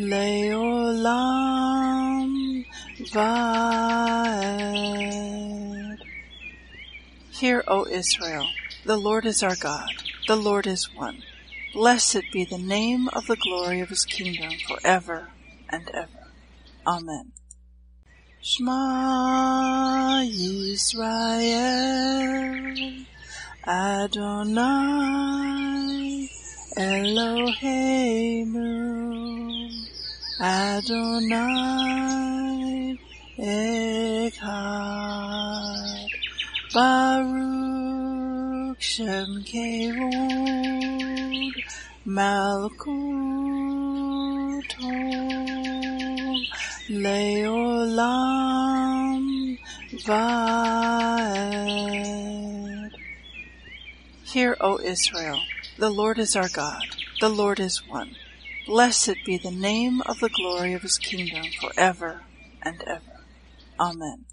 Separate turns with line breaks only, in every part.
Leolam Vaed. Hear, O Israel, the Lord is our God, the Lord is one. Blessed be the name of the glory of his kingdom forever and ever. Amen. Shema Yisrael Adonai Eloheinu Adonai Echad Baruch Shem Kevod Malkuto Leolam Vaed. Hear, O Israel, the Lord is our God, the Lord is one. Blessed be the name of the glory of his kingdom forever and ever. Amen.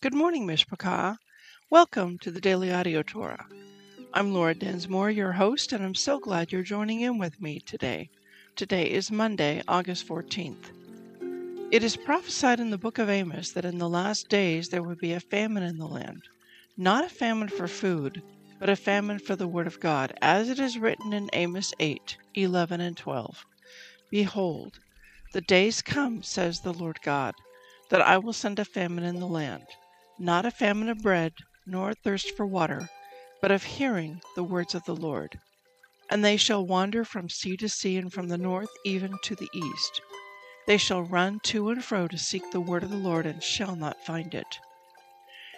Good morning, Mishpachah. Welcome to the Daily Audio Torah. I'm Laura Densmore, your host, and I'm so glad you're joining in with me today. Today is Monday, August 14th. It is prophesied in the book of Amos that in the last days there would be a famine in the land. Not a famine for food, but a famine for the word of God, as it is written in Amos 8 11 and 12. Behold, the days come, says the Lord God, that I will send a famine in the land, not a famine of bread, nor a thirst for water, but of hearing the words of the Lord. And they shall wander from sea to sea, and from the north even to the east. They shall run to and fro to seek the word of the Lord, and shall not find it.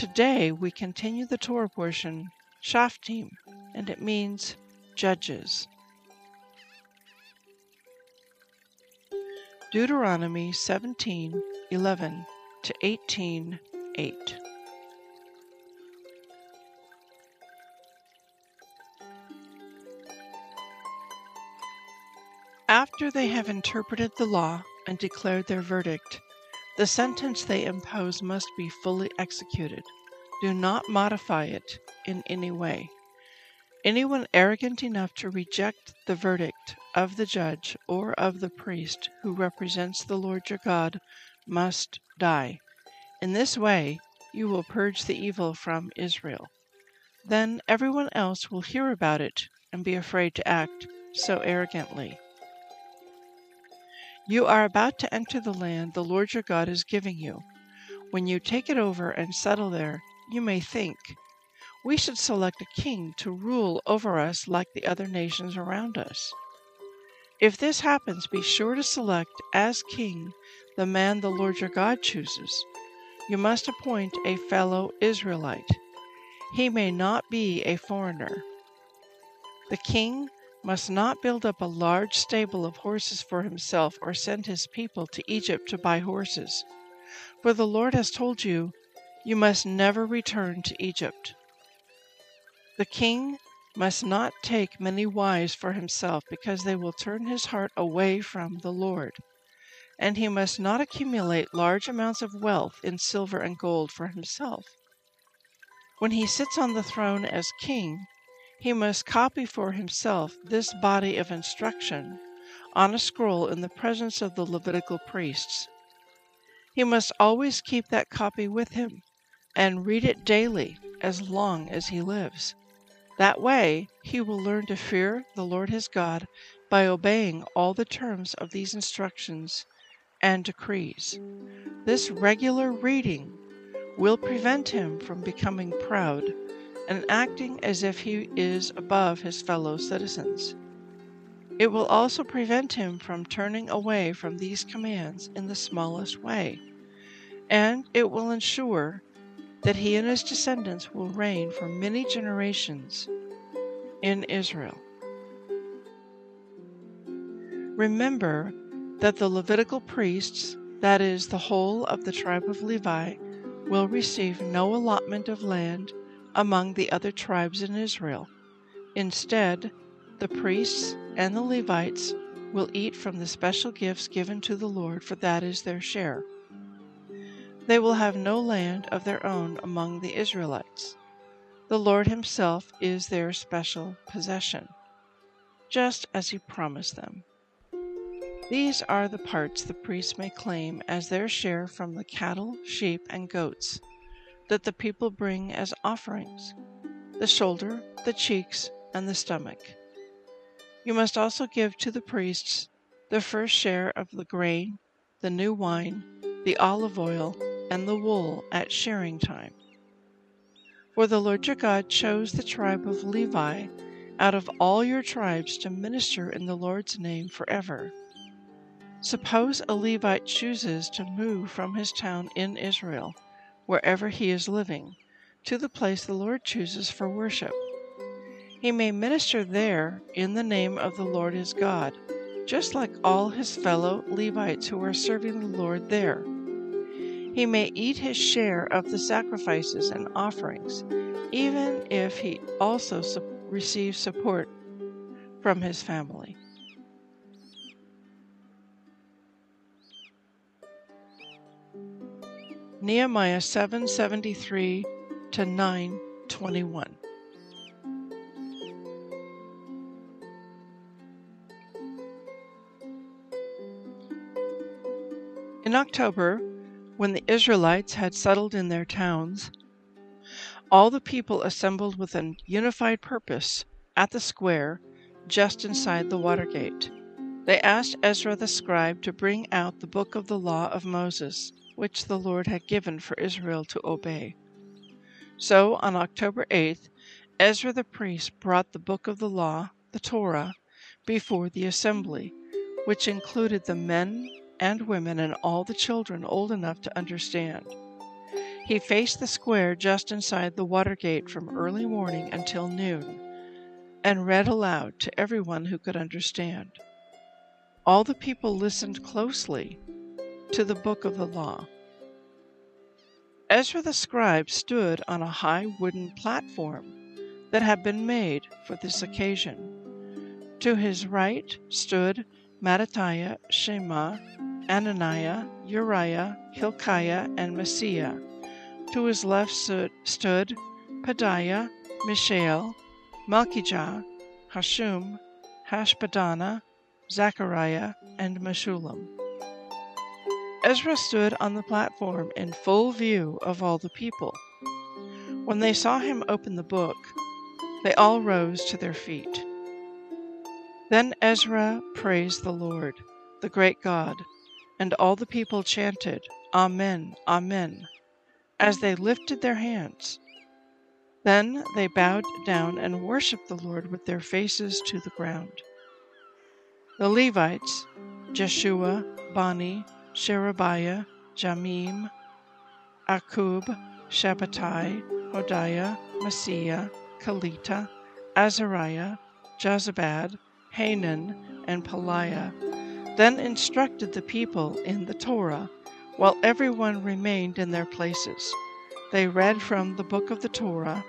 Today we continue the Torah portion, Shoftim, and it means judges. Deuteronomy 17 11 to 18 8. After they have interpreted the law and declared their verdict, the sentence they impose must be fully executed. Do not modify it in any way. Anyone arrogant enough to reject the verdict of the judge or of the priest who represents the Lord your God must die. In this way, you will purge the evil from Israel. Then everyone else will hear about it and be afraid to act so arrogantly. You are about to enter the land the Lord your God is giving you. When you take it over and settle there, you may think, we should select a king to rule over us like the other nations around us. If this happens, be sure to select as king the man the Lord your God chooses. You must appoint a fellow Israelite. He may not be a foreigner. The king must not build up a large stable of horses for himself or send his people to Egypt to buy horses. For the Lord has told you, you must never return to Egypt. The king must not take many wives for himself because they will turn his heart away from the Lord. and he must not accumulate large amounts of wealth in silver and gold for himself. When he sits on the throne as king, he must copy for himself this body of instruction on a scroll in the presence of the Levitical priests. He must always keep that copy with him and read it daily as long as he lives. That way, he will learn to fear the Lord his God by obeying all the terms of these instructions and decrees. This regular reading will prevent him from becoming proud and acting as if he is above his fellow citizens. It will also prevent him from turning away from these commands in the smallest way, and it will ensure that he and his descendants will reign for many generations in Israel. Remember that the Levitical priests, that is, the whole of the tribe of Levi, will receive no allotment of land among the other tribes in Israel. Instead, the priests and the Levites will eat from the special gifts given to the Lord, for that is their share. They will have no land of their own among the Israelites. The Lord Himself is their special possession, just as He promised them. These are the parts the priests may claim as their share from the cattle, sheep, and goats that the people bring as offerings the shoulder, the cheeks, and the stomach. You must also give to the priests the first share of the grain, the new wine, the olive oil, and the wool at shearing time. For the Lord your God chose the tribe of Levi out of all your tribes to minister in the Lord's name forever. Suppose a Levite chooses to move from his town in Israel, wherever he is living, to the place the Lord chooses for worship. He may minister there in the name of the Lord his God, just like all his fellow Levites who are serving the Lord there. He may eat his share of the sacrifices and offerings, even if he also su- receives support from his family. Nehemiah 773 to 921. In October, when the Israelites had settled in their towns, all the people assembled with a unified purpose at the square just inside the water gate. They asked Ezra the scribe to bring out the book of the law of Moses which the Lord had given for Israel to obey. So on October 8th, Ezra the priest brought the book of the law, the Torah, before the assembly, which included the men and women and all the children old enough to understand. He faced the square just inside the water gate from early morning until noon and read aloud to everyone who could understand. All the people listened closely to the book of the law. Ezra the scribe stood on a high wooden platform that had been made for this occasion. To his right stood Mattithiah, Shema, Ananiah, Uriah, Hilkiah, and Maaseiah. To his left stood, Pedaiah, Mishael, Malchijah, Hashum, Hashbadana, Zechariah, and Meshullam. Ezra stood on the platform in full view of all the people. When they saw him open the book, they all rose to their feet. Then Ezra praised the Lord, the great God, and all the people chanted, Amen, Amen, as they lifted their hands. Then they bowed down and worshiped the Lord with their faces to the ground. The Levites, Jeshua, Bani, Sherebiah, Jamin, Akub, Shabbethai, Hodiah, Maaseiah, Kelita, Azariah, Jozabad, Hanan, and Pelaiah, then instructed the people in the Torah, while everyone remained in their places. They read from the book of the Torah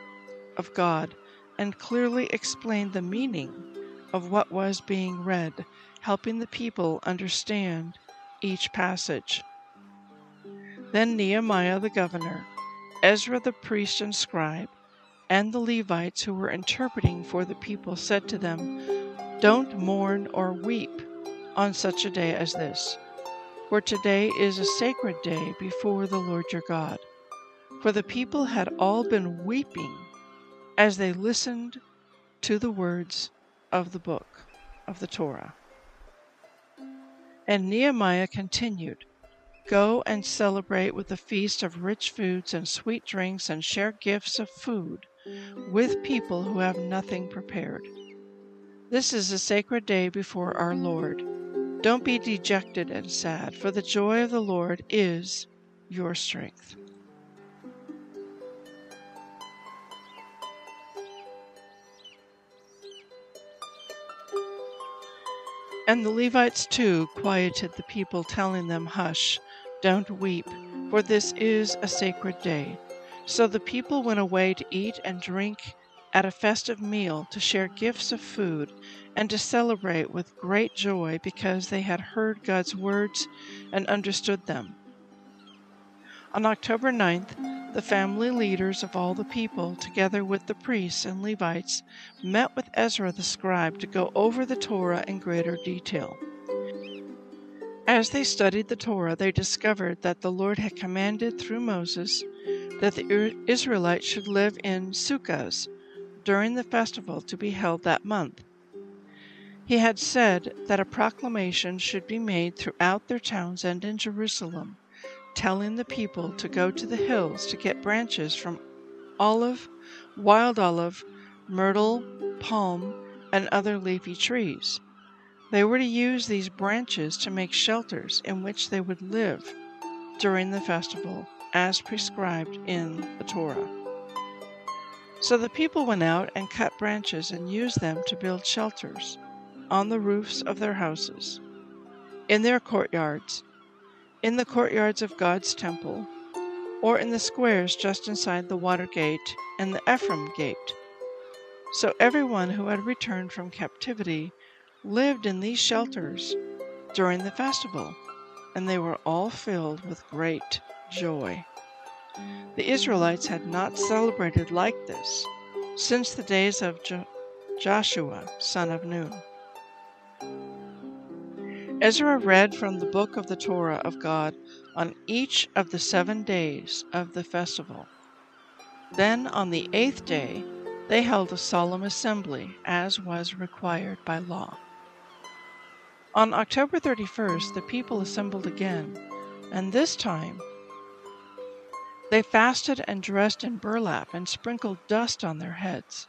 of God and clearly explained the meaning of what was being read, helping the people understand each passage. Then Nehemiah the governor, Ezra the priest and scribe, and the Levites who were interpreting for the people said to them, Don't mourn or weep on such a day as this, for today is a sacred day before the Lord your God. For the people had all been weeping as they listened to the words of the book of the Torah. And Nehemiah continued, Go and celebrate with a feast of rich foods and sweet drinks, and share gifts of food with people who have nothing prepared. This is a sacred day before our Lord. Don't be dejected and sad, for the joy of the Lord is your strength. And the Levites too quieted the people, telling them, Hush, don't weep, for this is a sacred day. So the people went away to eat and drink at a festive meal, to share gifts of food, and to celebrate with great joy because they had heard God's words and understood them. On October 9th, the family leaders of all the people, together with the priests and Levites, met with Ezra the scribe to go over the Torah in greater detail. As they studied the Torah, they discovered that the Lord had commanded through Moses that the Israelites should live in sukkahs during the festival to be held that month. He had said that a proclamation should be made throughout their towns and in Jerusalem, telling the people to go to the hills to get branches from olive, wild olive, myrtle, palm, and other leafy trees. They were to use these branches to make shelters in which they would live during the festival as prescribed in the Torah. So the people went out and cut branches and used them to build shelters on the roofs of their houses, in their courtyards, in the courtyards of God's temple, or in the squares just inside the water gate and the Ephraim gate. So everyone who had returned from captivity lived in these shelters during the festival, and they were all filled with great joy. The Israelites had not celebrated like this since the days of jo- Joshua, son of Nun. Ezra read from the book of the Torah of God on each of the seven days of the festival. Then on the eighth day, they held a solemn assembly, as was required by law. On October 31st, the people assembled again, and this time they fasted and dressed in burlap and sprinkled dust on their heads.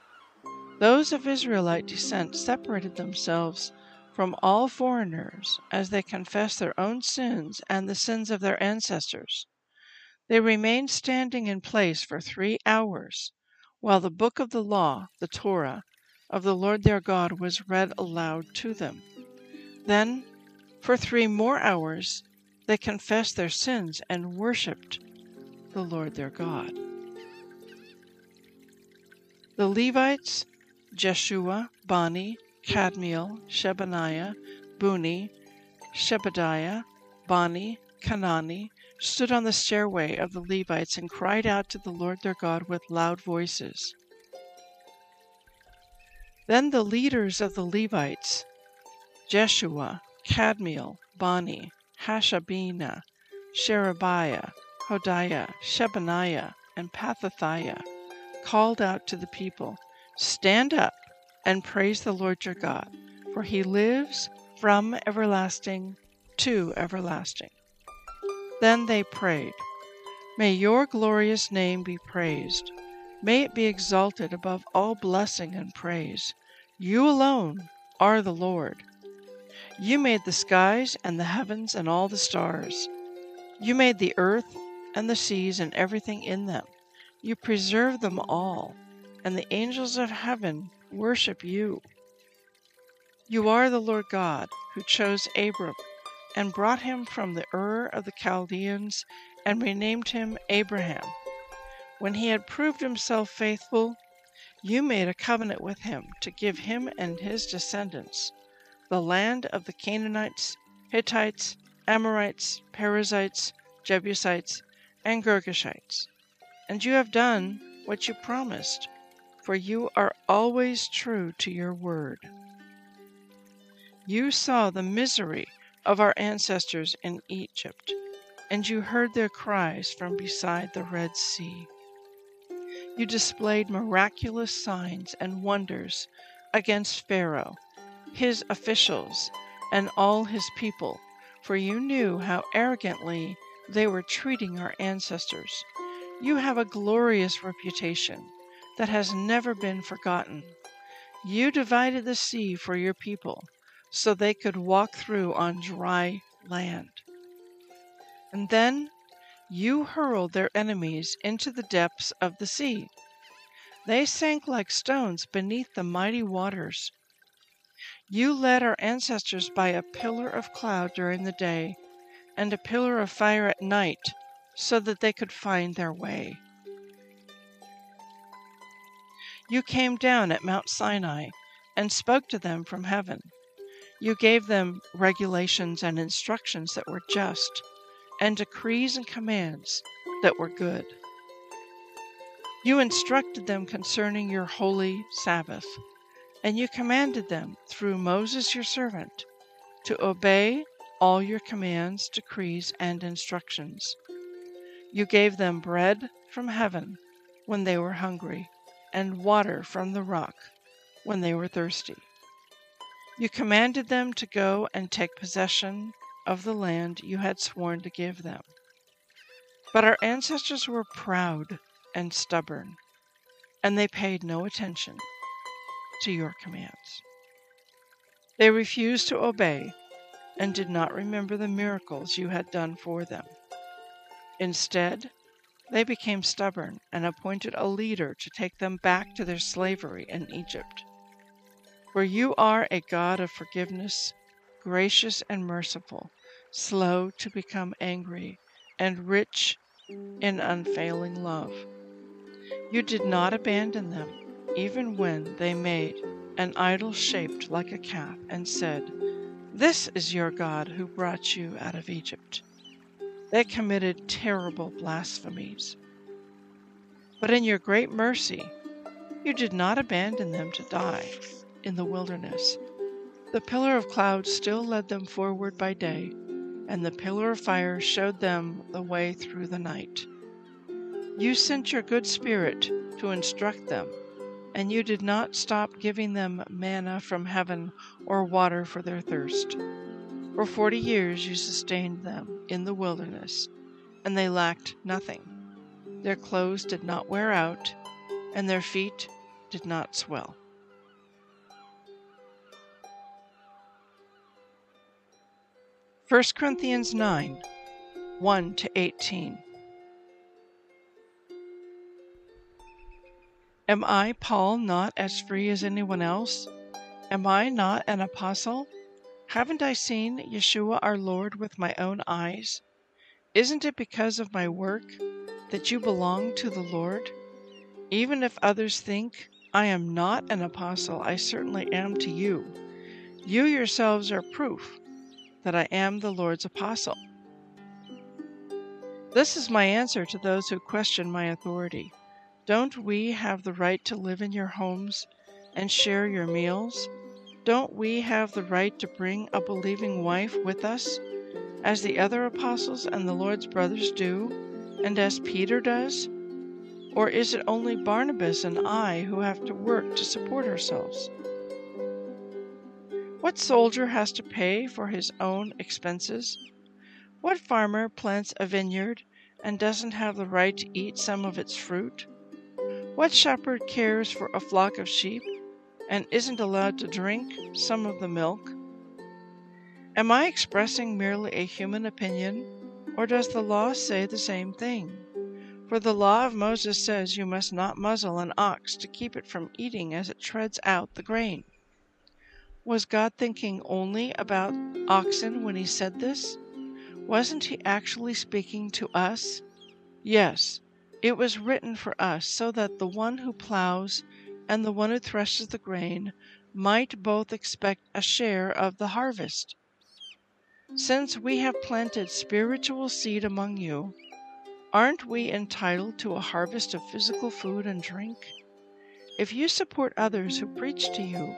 Those of Israelite descent separated themselves from all foreigners as they confessed their own sins and the sins of their ancestors. They remained standing in place for three hours while the book of the law, the Torah, of the Lord their God was read aloud to them. Then, for three more hours, they confessed their sins and worshiped the Lord their God. The Levites, Jeshua, Bani, Kadmiel, Shebaniah, Bunni, Shebadiah, Bani, Kenani, stood on the stairway of the Levites and cried out to the Lord their God with loud voices. Then the leaders of the Levites, Jeshua, Kadmiel, Bani, Hashabina, Sherebiah, Hodiah, Shebaniah, and Pethahiah, called out to the people, Stand up and praise the Lord your God, for he lives from everlasting to everlasting. Then they prayed, May your glorious name be praised. May it be exalted above all blessing and praise. You alone are the Lord. You made the skies and the heavens and all the stars. You made the earth and the seas and everything in them. You preserve them all, and the angels of heaven worship you. You are the Lord God who chose Abram and brought him from the Ur of the Chaldeans and renamed him Abraham. When he had proved himself faithful, you made a covenant with him to give him and his descendants the land of the Canaanites, Hittites, Amorites, Perizzites, Jebusites, and Girgashites. And you have done what you promised, for you are always true to your word. You saw the misery of our ancestors in Egypt, and you heard their cries from beside the Red Sea. You displayed miraculous signs and wonders against Pharaoh, his officials, and all his people, for you knew how arrogantly they were treating our ancestors. You have a glorious reputation that has never been forgotten. You divided the sea for your people so they could walk through on dry land. And then you hurled their enemies into the depths of the sea. They sank like stones beneath the mighty waters. You led our ancestors by a pillar of cloud during the day and a pillar of fire at night so that they could find their way. You came down at Mount Sinai and spoke to them from heaven. You gave them regulations and instructions that were just and decrees and commands that were good. You instructed them concerning your holy Sabbath, and you commanded them through Moses your servant to obey all your commands, decrees, and instructions. You gave them bread from heaven when they were hungry, and water from the rock when they were thirsty. You commanded them to go and take possession of the land you had sworn to give them. But our ancestors were proud and stubborn, and they paid no attention to your commands. They refused to obey and did not remember the miracles you had done for them. Instead, they became stubborn and appointed a leader to take them back to their slavery in Egypt. For you are a God of forgiveness gracious and merciful, slow to become angry, and rich in unfailing love. You did not abandon them, even when they made an idol shaped like a calf and said, This is your God who brought you out of Egypt. They committed terrible blasphemies. But in your great mercy, you did not abandon them to die in the wilderness. The pillar of cloud still led them forward by day, and the pillar of fire showed them the way through the night. You sent your good Spirit to instruct them, and you did not stop giving them manna from heaven or water for their thirst. For forty years you sustained them in the wilderness, and they lacked nothing. Their clothes did not wear out, and their feet did not swell. 1 Corinthians 9 1 to 18. Am I, Paul, not as free as anyone else? Am I not an apostle? Haven't I seen Yeshua our Lord with my own eyes? Isn't it because of my work that you belong to the Lord? Even if others think I am not an apostle, I certainly am to you. You yourselves are proof that I am the Lord's apostle. This is my answer to those who question my authority. Don't we have the right to live in your homes and share your meals? Don't we have the right to bring a believing wife with us, as the other apostles and the Lord's brothers do, and as Peter does? Or is it only Barnabas and I who have to work to support ourselves? What soldier has to pay for his own expenses? What farmer plants a vineyard and doesn't have the right to eat some of its fruit? What shepherd cares for a flock of sheep and isn't allowed to drink some of the milk? Am I expressing merely a human opinion, or does the law say the same thing? For the law of Moses says you must not muzzle an ox to keep it from eating as it treads out the grain. Was God thinking only about oxen when he said this? Wasn't he actually speaking to us? Yes, it was written for us so that the one who plows and the one who threshes the grain might both expect a share of the harvest. Since we have planted spiritual seed among you, aren't we entitled to a harvest of physical food and drink? If you support others who preach to you,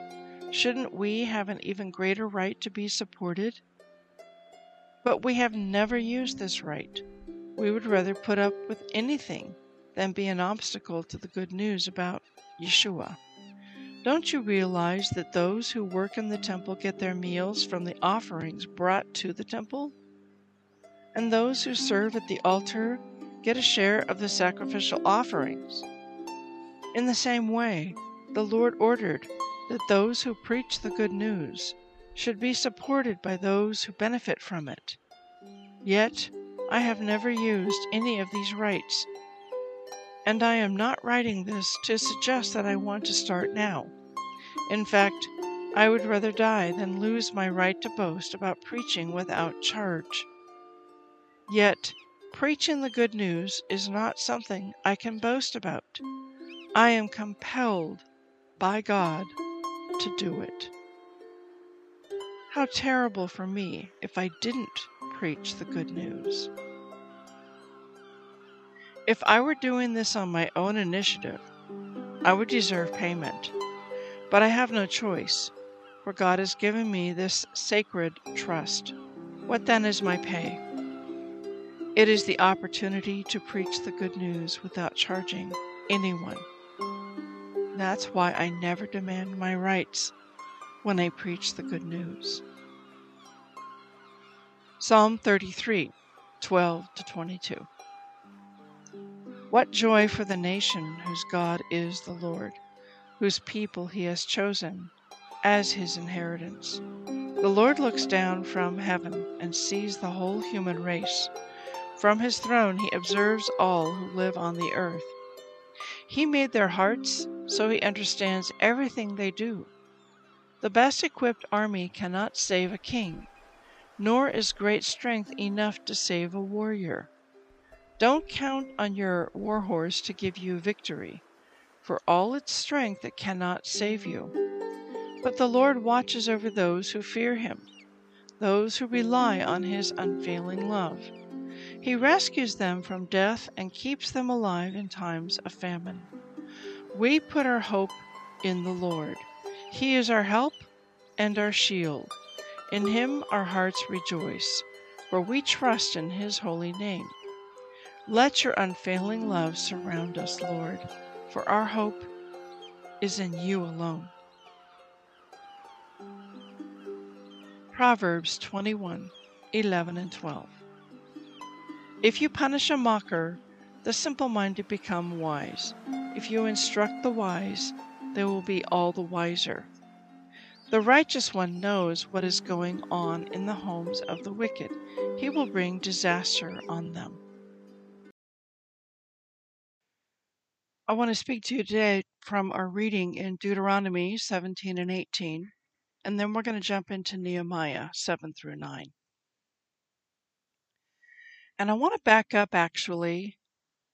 shouldn't we have an even greater right to be supported? But we have never used this right. We would rather put up with anything than be an obstacle to the good news about Yeshua. Don't you realize that those who work in the temple get their meals from the offerings brought to the temple? And those who serve at the altar get a share of the sacrificial offerings. In the same way, the Lord ordered that those who preach the good news should be supported by those who benefit from it. Yet, I have never used any of these rights and I am not writing this to suggest that I want to start now. In fact, I would rather die than lose my right to boast about preaching without charge. Yet, preaching the good news is not something I can boast about. I am compelled by God to do it. How terrible for me if I didn't preach the good news. If I were doing this on my own initiative, I would deserve payment. But I have no choice, for God has given me this sacred trust. What then is my pay? It is the opportunity to preach the good news without charging anyone. That's why I never demand my rights when I preach the good news. Psalm 33, 12 to 22. What joy for the nation whose God is the Lord, whose people he has chosen as his inheritance. The Lord looks down from heaven and sees the whole human race. From his throne he observes all who live on the earth. He made their hearts, so he understands everything they do. The best equipped army cannot save a king, nor is great strength enough to save a warrior. Don't count on your war horse to give you victory. For all its strength, it cannot save you. But the Lord watches over those who fear him, those who rely on his unfailing love. He rescues them from death and keeps them alive in times of famine. We put our hope in the Lord. He is our help and our shield. In him our hearts rejoice, for we trust in his holy name. Let your unfailing love surround us, Lord, for our hope is in you alone. Proverbs 21 11 and 12. If you punish a mocker, the simple minded become wise. If you instruct the wise, they will be all the wiser. The righteous one knows what is going on in the homes of the wicked. He will bring disaster on them. I want to speak to you today from our reading in Deuteronomy 17 and 18, and then we're going to jump into Nehemiah 7 through 9. And I want to back up actually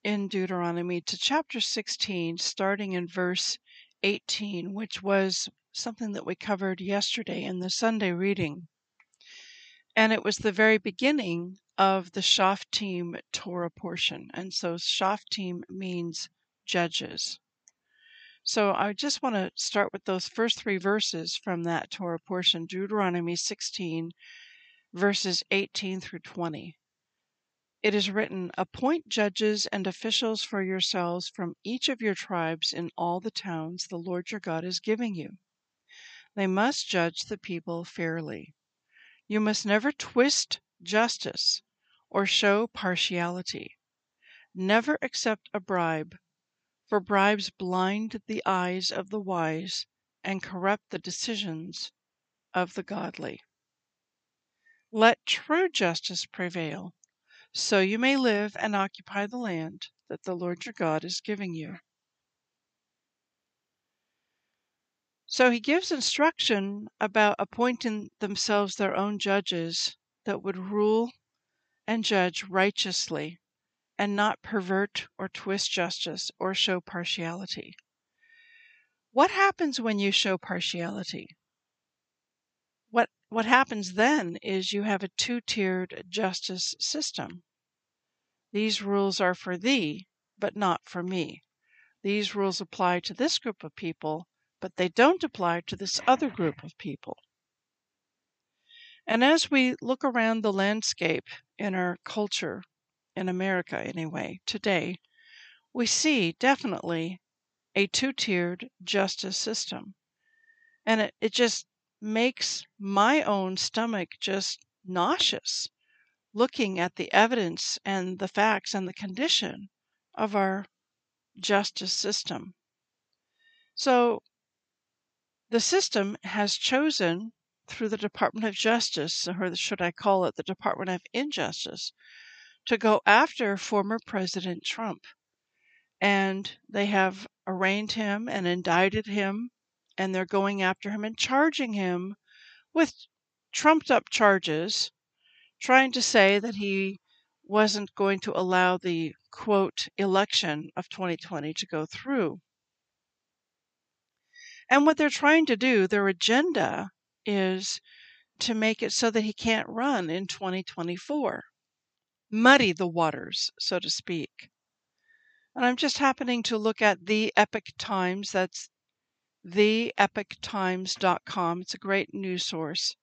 in Deuteronomy to chapter 16, starting in verse 18, which was something that we covered yesterday in the Sunday reading. And it was the very beginning of the Shoftim Torah portion. And so Shoftim means Judges. So I just want to start with those first three verses from that Torah portion, Deuteronomy 16, verses 18 through 20. It is written, Appoint judges and officials for yourselves from each of your tribes in all the towns the Lord your God is giving you. They must judge the people fairly. You must never twist justice or show partiality. Never accept a bribe for bribes blind the eyes of the wise and corrupt the decisions of the godly. Let true justice prevail, so you may live and occupy the land that the Lord your God is giving you. So he gives instruction about appointing themselves their own judges that would rule and judge righteously and not pervert or twist justice or show partiality. What happens when you show partiality? What what happens then is you have a two tiered justice system. These rules are for thee, but not for me. These rules apply to this group of people, but they don't apply to this other group of people. And as we look around the landscape in our culture, in America anyway, today, we see definitely a two tiered justice system. And it, it just makes my own stomach just nauseous looking at the evidence and the facts and the condition of our justice system. So the system has chosen through the Department of Justice, or should I call it the Department of Injustice, to go after former President Trump. And they have arraigned him and indicted him, and they're going after him and charging him with trumped up charges, trying to say that he wasn't going to allow the quote election of 2020 to go through. And what they're trying to do, their agenda is to make it so that he can't run in 2024. Muddy the waters, so to speak. And I'm just happening to look at the Epoch Times. That's theepochtimes.com. It's a great news source.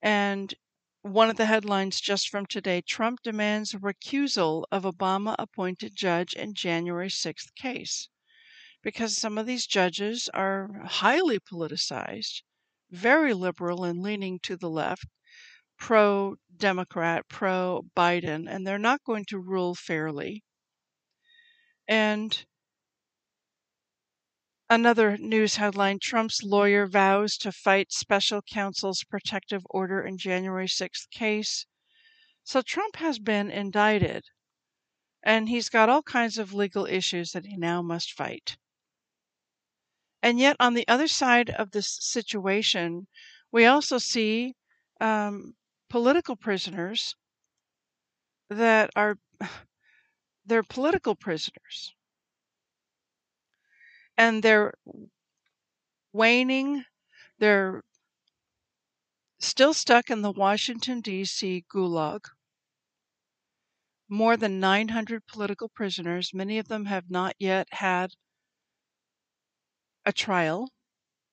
And one of the headlines just from today Trump demands recusal of Obama appointed judge in January 6th case. Because some of these judges are highly politicized very liberal and leaning to the left, pro Democrat, pro Biden, and they're not going to rule fairly. And another news headline Trump's lawyer vows to fight special counsel's protective order in January 6th case. So Trump has been indicted, and he's got all kinds of legal issues that he now must fight. And yet, on the other side of this situation, we also see um, political prisoners that are they're political prisoners, and they're waning. They're still stuck in the Washington D.C. gulag. More than 900 political prisoners. Many of them have not yet had a trial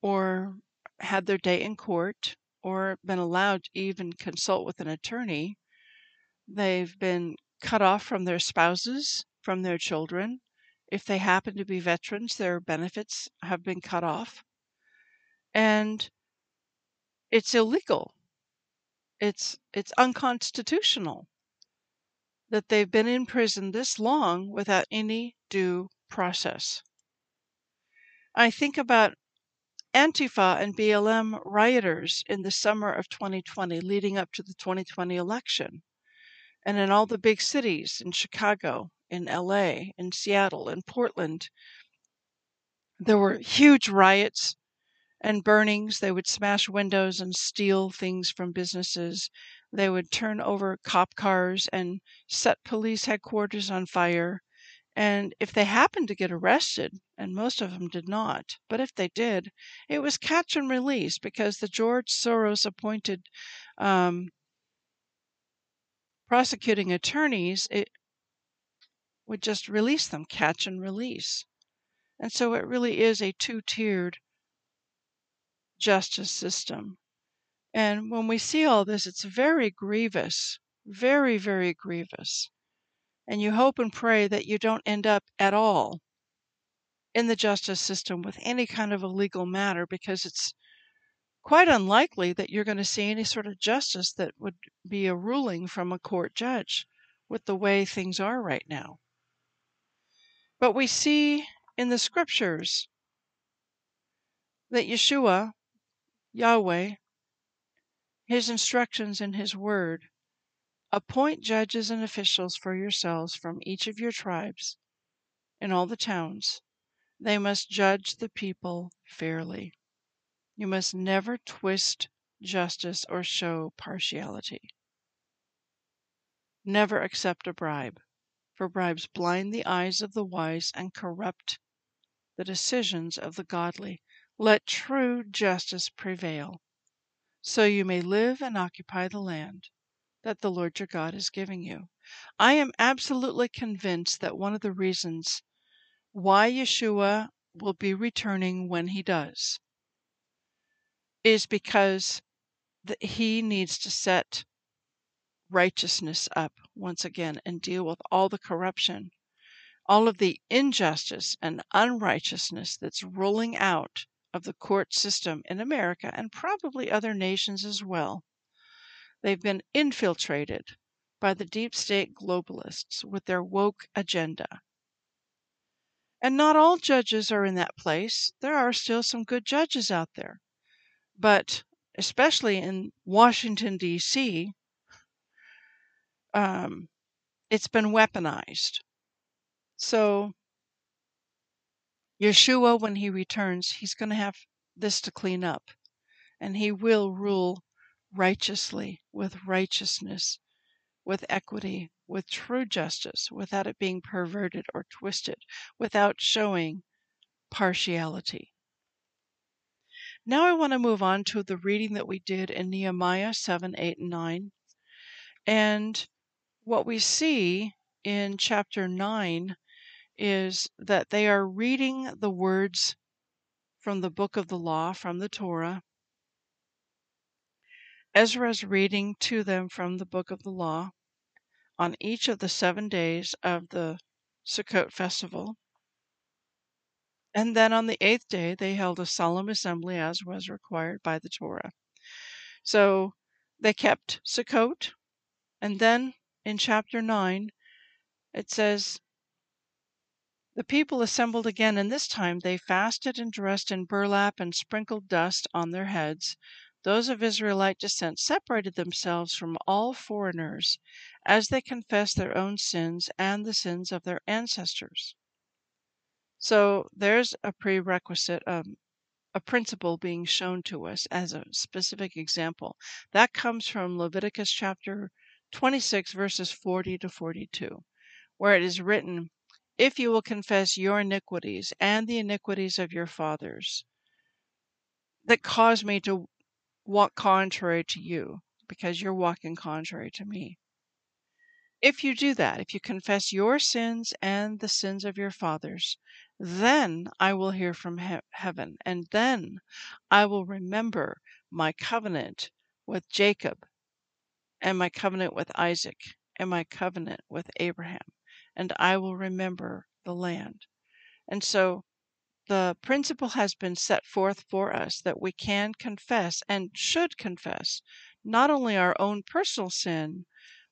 or had their day in court or been allowed to even consult with an attorney. They've been cut off from their spouses, from their children. If they happen to be veterans, their benefits have been cut off. And it's illegal. It's it's unconstitutional that they've been in prison this long without any due process. I think about Antifa and BLM rioters in the summer of 2020, leading up to the 2020 election, and in all the big cities in Chicago, in LA, in Seattle, in Portland. There were huge riots and burnings. They would smash windows and steal things from businesses. They would turn over cop cars and set police headquarters on fire. And if they happened to get arrested, and most of them did not, but if they did, it was catch and release because the George Soros appointed um, prosecuting attorneys it would just release them, catch and release. And so it really is a two tiered justice system. And when we see all this, it's very grievous, very, very grievous and you hope and pray that you don't end up at all in the justice system with any kind of a legal matter because it's quite unlikely that you're going to see any sort of justice that would be a ruling from a court judge with the way things are right now. But we see in the scriptures that Yeshua, Yahweh, his instructions in his word Appoint judges and officials for yourselves from each of your tribes in all the towns. They must judge the people fairly. You must never twist justice or show partiality. Never accept a bribe, for bribes blind the eyes of the wise and corrupt the decisions of the godly. Let true justice prevail. so you may live and occupy the land that the Lord your God is giving you. I am absolutely convinced that one of the reasons why Yeshua will be returning when he does is because he needs to set righteousness up once again and deal with all the corruption, all of the injustice and unrighteousness that's rolling out of the court system in America and probably other nations as well. They've been infiltrated by the deep state globalists with their woke agenda. And not all judges are in that place. There are still some good judges out there. But especially in Washington, D.C., um, it's been weaponized. So, Yeshua, when he returns, he's going to have this to clean up. And he will rule righteously, with righteousness, with equity, with true justice, without it being perverted or twisted, without showing partiality. Now I want to move on to the reading that we did in Nehemiah 7, 8, and 9. And what we see in chapter 9 is that they are reading the words from the book of the law, from the Torah. Ezra's reading to them from the book of the law on each of the seven days of the Sukkot festival. And then on the eighth day, they held a solemn assembly as was required by the Torah. So they kept Sukkot. And then in chapter 9, it says, The people assembled again, and this time they fasted and dressed in burlap and sprinkled dust on their heads. Those of Israelite descent separated themselves from all foreigners as they confessed their own sins and the sins of their ancestors. So there's a prerequisite, um, a principle being shown to us as a specific example. That comes from Leviticus chapter 26, verses 40 to 42, where it is written, If you will confess your iniquities and the iniquities of your fathers that cause me to walk contrary to you, because you're walking contrary to me. If you do that, if you confess your sins and the sins of your fathers, then I will hear from he- heaven, and then I will remember my covenant with Jacob, and my covenant with Isaac, and my covenant with Abraham, and I will remember the land. And so the principle has been set forth for us that we can confess and should confess not only our own personal sin,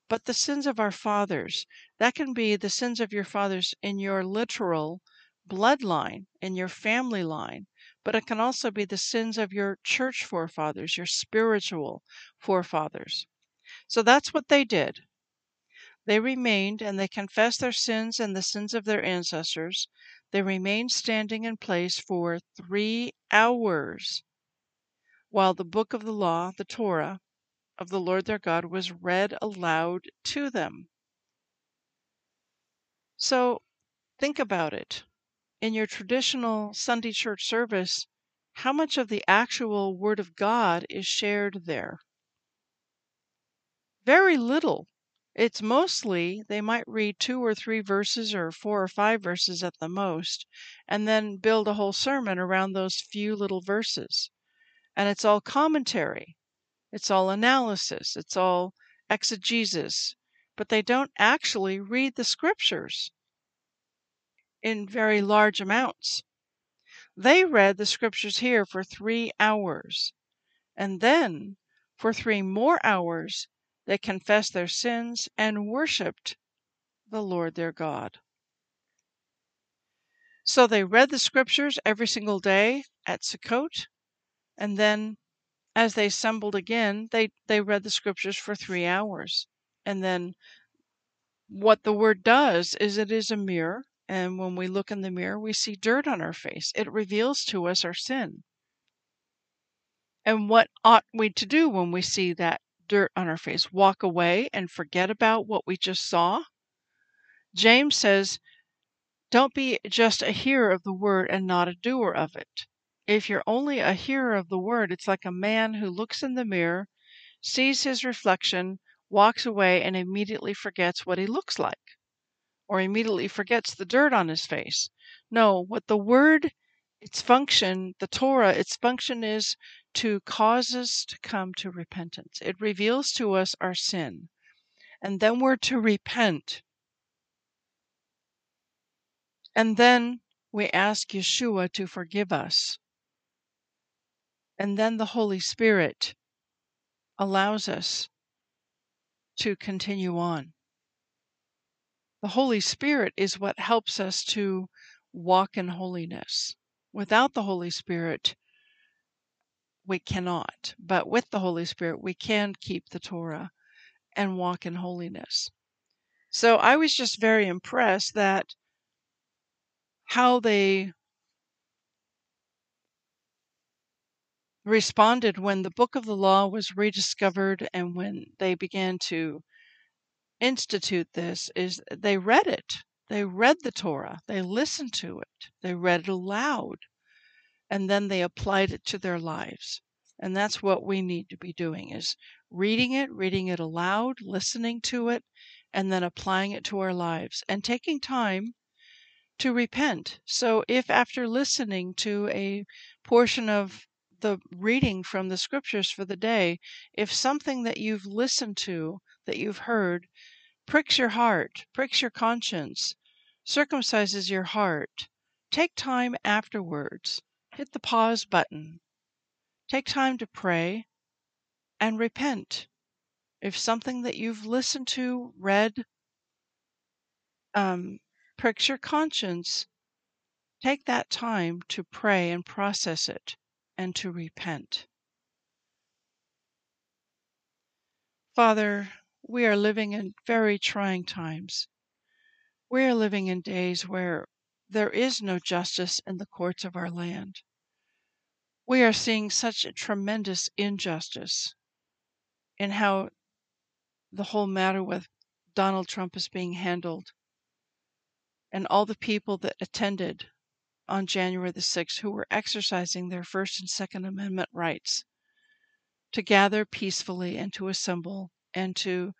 but the sins of our fathers. That can be the sins of your fathers in your literal bloodline, in your family line, but it can also be the sins of your church forefathers, your spiritual forefathers. So that's what they did. They remained and they confessed their sins and the sins of their ancestors. They remained standing in place for three hours while the book of the law, the Torah, of the Lord their God was read aloud to them. So think about it in your traditional Sunday church service, how much of the actual Word of God is shared there? Very little. It's mostly, they might read two or three verses or four or five verses at the most, and then build a whole sermon around those few little verses. And it's all commentary, it's all analysis, it's all exegesis, but they don't actually read the scriptures in very large amounts. They read the scriptures here for three hours, and then for three more hours they confessed their sins and worshiped the Lord their God. So they read the scriptures every single day at Sukkot, and then as they assembled again, they, they read the scriptures for three hours. And then what the word does is it is a mirror and when we look in the mirror, we see dirt on our face. It reveals to us our sin. And what ought we to do when we see that dirt on our face? Walk away and forget about what we just saw? James says, Don't be just a hearer of the word and not a doer of it. if you're only a hearer of the word, it's like a man who looks in the mirror, sees his reflection, walks away, and immediately forgets what he looks like, or immediately forgets the dirt on his face. No, what the word, its function, the Torah, its function is to cause us to come to repentance. It reveals to us our sin. And then we're to repent. And then we ask Yeshua to forgive us. And then the Holy Spirit allows us to continue on. The Holy Spirit is what helps us to walk in holiness. Without the Holy Spirit, we cannot. But with the Holy Spirit, we can keep the Torah and walk in holiness. So I was just very impressed that how they responded when the book of the law was rediscovered and when they began to institute this is they read it. They read the Torah. They listened to it. They read it aloud. And then they applied it to their lives. And that's what we need to be doing is reading it, reading it aloud, listening to it, and then applying it to our lives and taking time to repent. So if after listening to a portion of the reading from the scriptures for the day, if something that you've listened to, that you've heard, pricks your heart, pricks your conscience, circumcises your heart, take time afterwards. Hit the pause button. Take time to pray and repent. If something that you've listened to, read, um, pricks your conscience, take that time to pray and process it and to repent. Father, we are living in very trying times. We are living in days where there is no justice in the courts of our land. We are seeing such a tremendous injustice in how the whole matter with Donald Trump is being handled and all the people that attended on January the 6th who were exercising their First and Second Amendment rights to gather peacefully and to assemble and to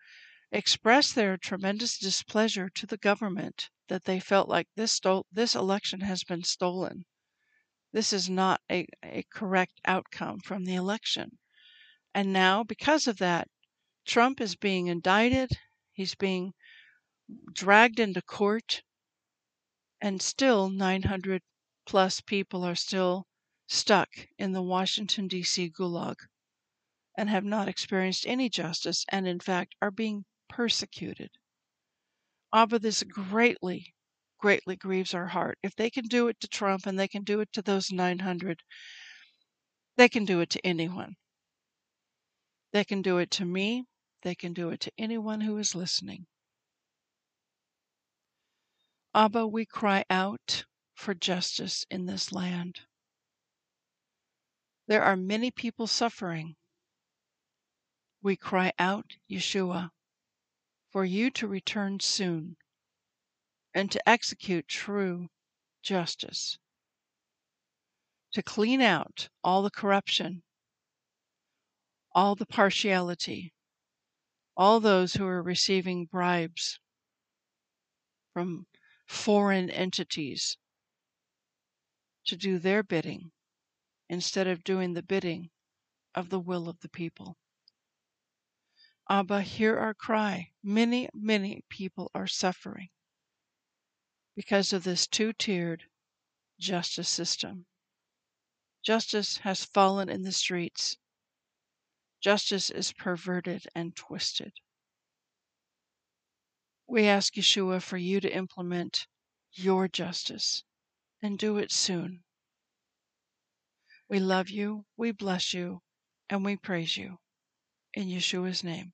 express their tremendous displeasure to the government that they felt like this stole, this election has been stolen. This is not a, a correct outcome from the election. And now, because of that, Trump is being indicted, he's being dragged into court, and still 900 plus people are still stuck in the Washington, D.C. gulag and have not experienced any justice and, in fact, are being persecuted. Abba, this greatly, greatly grieves our heart. If they can do it to Trump and they can do it to those 900, they can do it to anyone. They can do it to me. They can do it to anyone who is listening. Abba, we cry out for justice in this land. There are many people suffering. We cry out, Yeshua, for you to return soon and to execute true justice, to clean out all the corruption, all the partiality, all those who are receiving bribes from foreign entities to do their bidding instead of doing the bidding of the will of the people. Ah, Abba, hear our cry. Many, many people are suffering because of this two tiered justice system. Justice has fallen in the streets. Justice is perverted and twisted. We ask Yeshua for you to implement your justice and do it soon. We love you, we bless you, and we praise you. In Yeshua's name,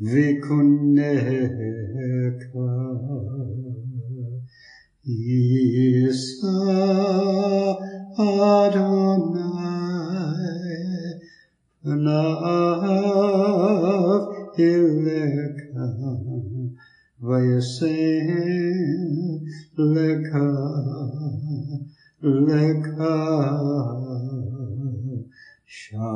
vikuneka Isa Adonai panav ileka vayasem leka leka shalom.